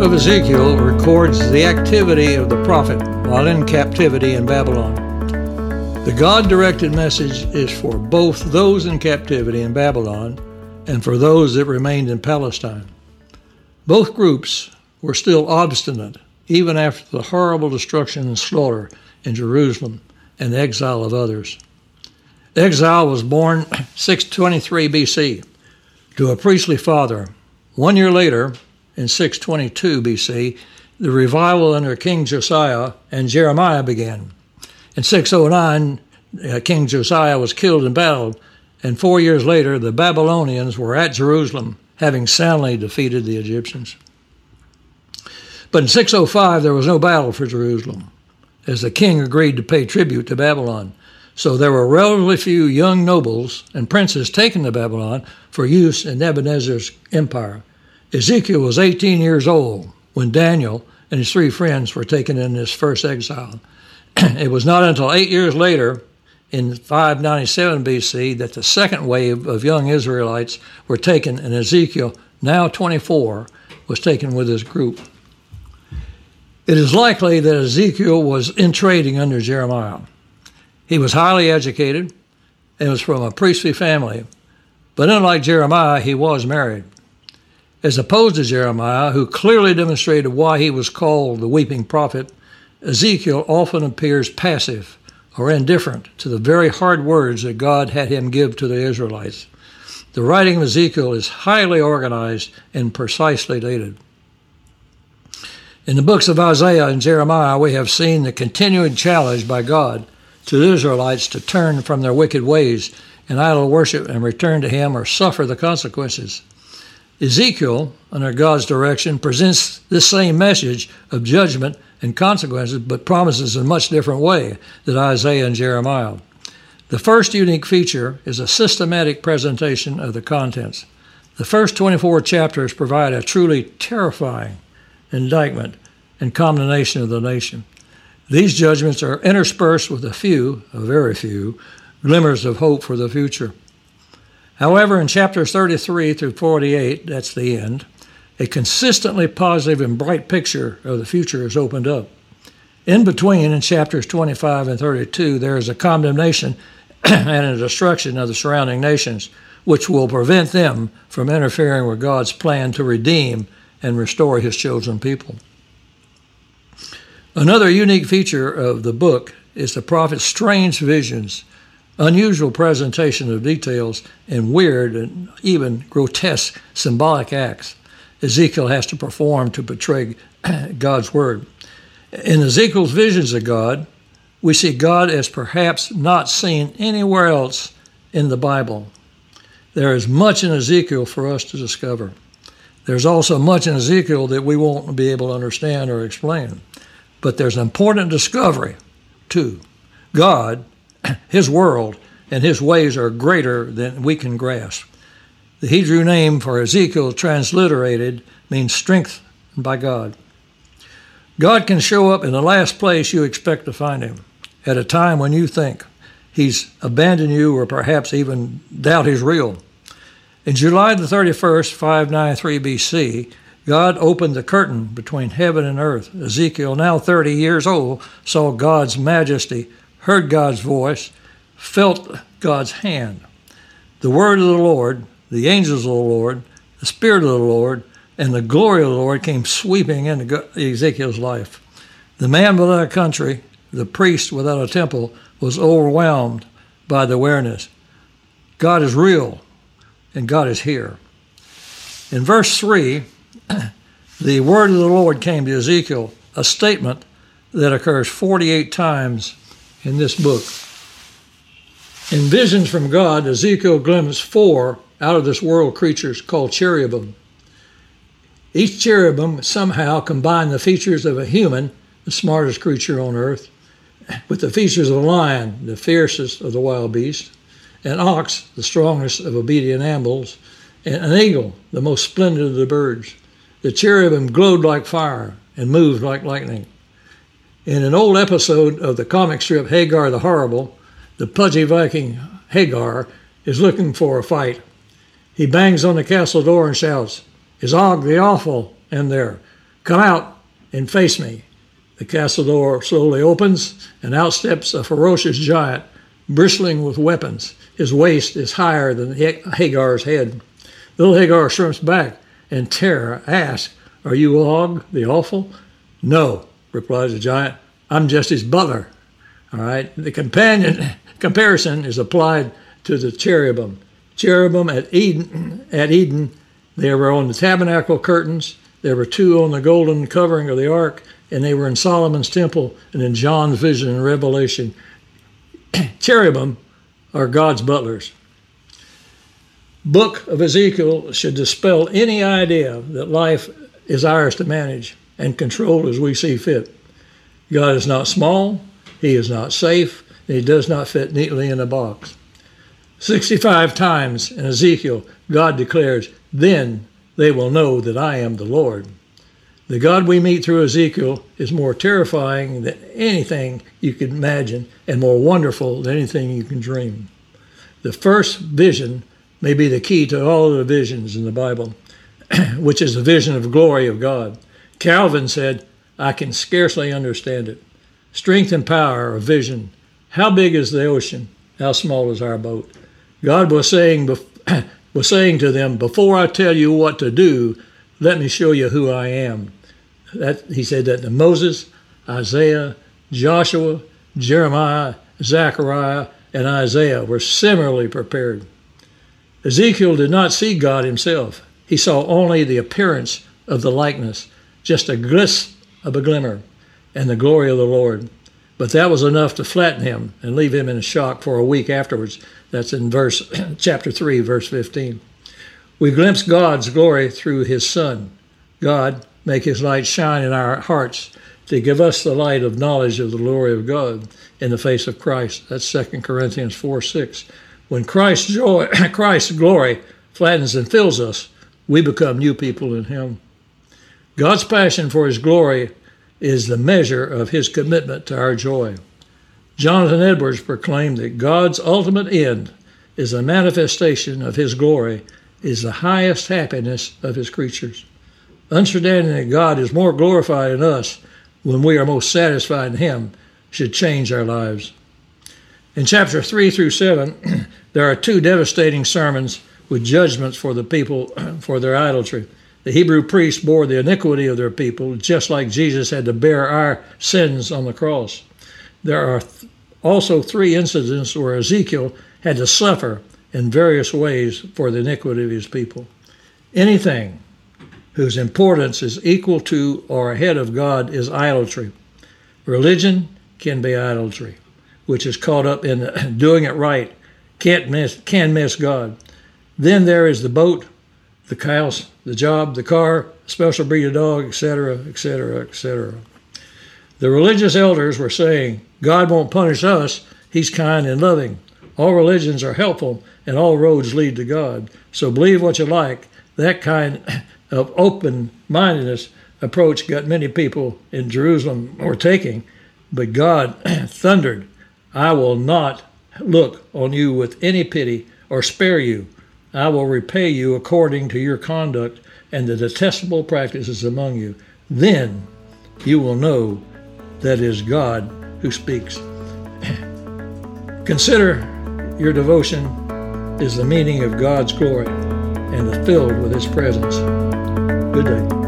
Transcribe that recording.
of Ezekiel records the activity of the prophet while in captivity in Babylon. The God directed message is for both those in captivity in Babylon and for those that remained in Palestine. Both groups were still obstinate even after the horrible destruction and slaughter in Jerusalem and the exile of others. exile was born 623 BC to a priestly father. One year later, in 622 BC, the revival under King Josiah and Jeremiah began. In 609, uh, King Josiah was killed in battle, and four years later, the Babylonians were at Jerusalem, having soundly defeated the Egyptians. But in 605, there was no battle for Jerusalem, as the king agreed to pay tribute to Babylon. So there were relatively few young nobles and princes taken to Babylon for use in Nebuchadnezzar's empire. Ezekiel was 18 years old when Daniel and his three friends were taken in this first exile. it was not until eight years later, in 597 BC, that the second wave of young Israelites were taken, and Ezekiel, now 24, was taken with his group. It is likely that Ezekiel was in trading under Jeremiah. He was highly educated and was from a priestly family, but unlike Jeremiah, he was married as opposed to Jeremiah, who clearly demonstrated why he was called the weeping prophet, Ezekiel often appears passive or indifferent to the very hard words that God had him give to the Israelites. The writing of Ezekiel is highly organized and precisely dated. In the books of Isaiah and Jeremiah, we have seen the continuing challenge by God to the Israelites to turn from their wicked ways and idol worship and return to Him or suffer the consequences. Ezekiel, under God's direction, presents this same message of judgment and consequences, but promises in a much different way than Isaiah and Jeremiah. The first unique feature is a systematic presentation of the contents. The first 24 chapters provide a truly terrifying indictment and condemnation of the nation. These judgments are interspersed with a few, a very few, glimmers of hope for the future. However, in chapters 33 through 48, that's the end, a consistently positive and bright picture of the future is opened up. In between, in chapters 25 and 32, there is a condemnation and a destruction of the surrounding nations, which will prevent them from interfering with God's plan to redeem and restore his chosen people. Another unique feature of the book is the prophet's strange visions unusual presentation of details, and weird and even grotesque symbolic acts Ezekiel has to perform to portray God's word. In Ezekiel's visions of God, we see God as perhaps not seen anywhere else in the Bible. There is much in Ezekiel for us to discover. There's also much in Ezekiel that we won't be able to understand or explain. But there's an important discovery, too. God his world and his ways are greater than we can grasp. The Hebrew name for Ezekiel, transliterated, means strength by God. God can show up in the last place you expect to find him, at a time when you think he's abandoned you or perhaps even doubt he's real. In July the 31st, 593 BC, God opened the curtain between heaven and earth. Ezekiel, now 30 years old, saw God's majesty heard God's voice, felt God's hand. The word of the Lord, the angels of the Lord, the Spirit of the Lord, and the glory of the Lord came sweeping into Ezekiel's life. The man without a country, the priest without a temple, was overwhelmed by the awareness God is real and God is here. In verse 3, the word of the Lord came to Ezekiel, a statement that occurs 48 times in this book. In visions from God, Ezekiel glimpsed four out of this world creatures called cherubim. Each cherubim somehow combined the features of a human, the smartest creature on earth, with the features of a lion, the fiercest of the wild beasts, an ox, the strongest of obedient animals, and an eagle, the most splendid of the birds. The cherubim glowed like fire and moved like lightning. In an old episode of the comic strip Hagar the Horrible, the pudgy Viking Hagar is looking for a fight. He bangs on the castle door and shouts, Is Og the Awful in there? Come out and face me. The castle door slowly opens, and out steps a ferocious giant, bristling with weapons. His waist is higher than Hagar's head. Little Hagar shrinks back, and terror asks, Are you Og, the awful? No, replies the giant. I'm just his butler. All right. The companion comparison is applied to the cherubim. Cherubim at Eden, at Eden, they were on the tabernacle curtains. There were two on the golden covering of the ark, and they were in Solomon's temple and in John's vision and Revelation. cherubim are God's butlers. Book of Ezekiel should dispel any idea that life is ours to manage and control as we see fit. God is not small, He is not safe, and He does not fit neatly in a box. 65 times in Ezekiel, God declares, Then they will know that I am the Lord. The God we meet through Ezekiel is more terrifying than anything you could imagine and more wonderful than anything you can dream. The first vision may be the key to all the visions in the Bible, which is the vision of glory of God. Calvin said, I can scarcely understand it. Strength and power of vision. How big is the ocean? How small is our boat? God was saying, was saying to them, Before I tell you what to do, let me show you who I am. That, he said that to Moses, Isaiah, Joshua, Jeremiah, Zechariah, and Isaiah were similarly prepared. Ezekiel did not see God himself. He saw only the appearance of the likeness, just a gliss of a glimmer, and the glory of the Lord. But that was enough to flatten him and leave him in a shock for a week afterwards. That's in verse chapter 3, verse 15. We glimpse God's glory through his Son. God, make his light shine in our hearts to give us the light of knowledge of the glory of God in the face of Christ. That's 2 Corinthians 4 6. When Christ's joy, Christ's glory flattens and fills us, we become new people in Him. God's passion for His glory is the measure of His commitment to our joy. Jonathan Edwards proclaimed that God's ultimate end is a manifestation of His glory, is the highest happiness of His creatures. Understanding that God is more glorified in us when we are most satisfied in Him should change our lives. In chapter 3 through 7, there are two devastating sermons with judgments for the people for their idolatry. The Hebrew priests bore the iniquity of their people, just like Jesus had to bear our sins on the cross. There are also three incidents where Ezekiel had to suffer in various ways for the iniquity of his people. Anything whose importance is equal to or ahead of God is idolatry. Religion can be idolatry which is caught up in doing it right, can't miss, can miss God. Then there is the boat, the house, the job, the car, special breed of dog, etc., etc., etc. The religious elders were saying, God won't punish us, He's kind and loving. All religions are helpful, and all roads lead to God. So believe what you like. That kind of open mindedness approach got many people in Jerusalem were taking, but God thundered I will not look on you with any pity or spare you. I will repay you according to your conduct and the detestable practices among you. Then you will know that it is God who speaks. Consider your devotion is the meaning of God's glory and is filled with His presence. Good day.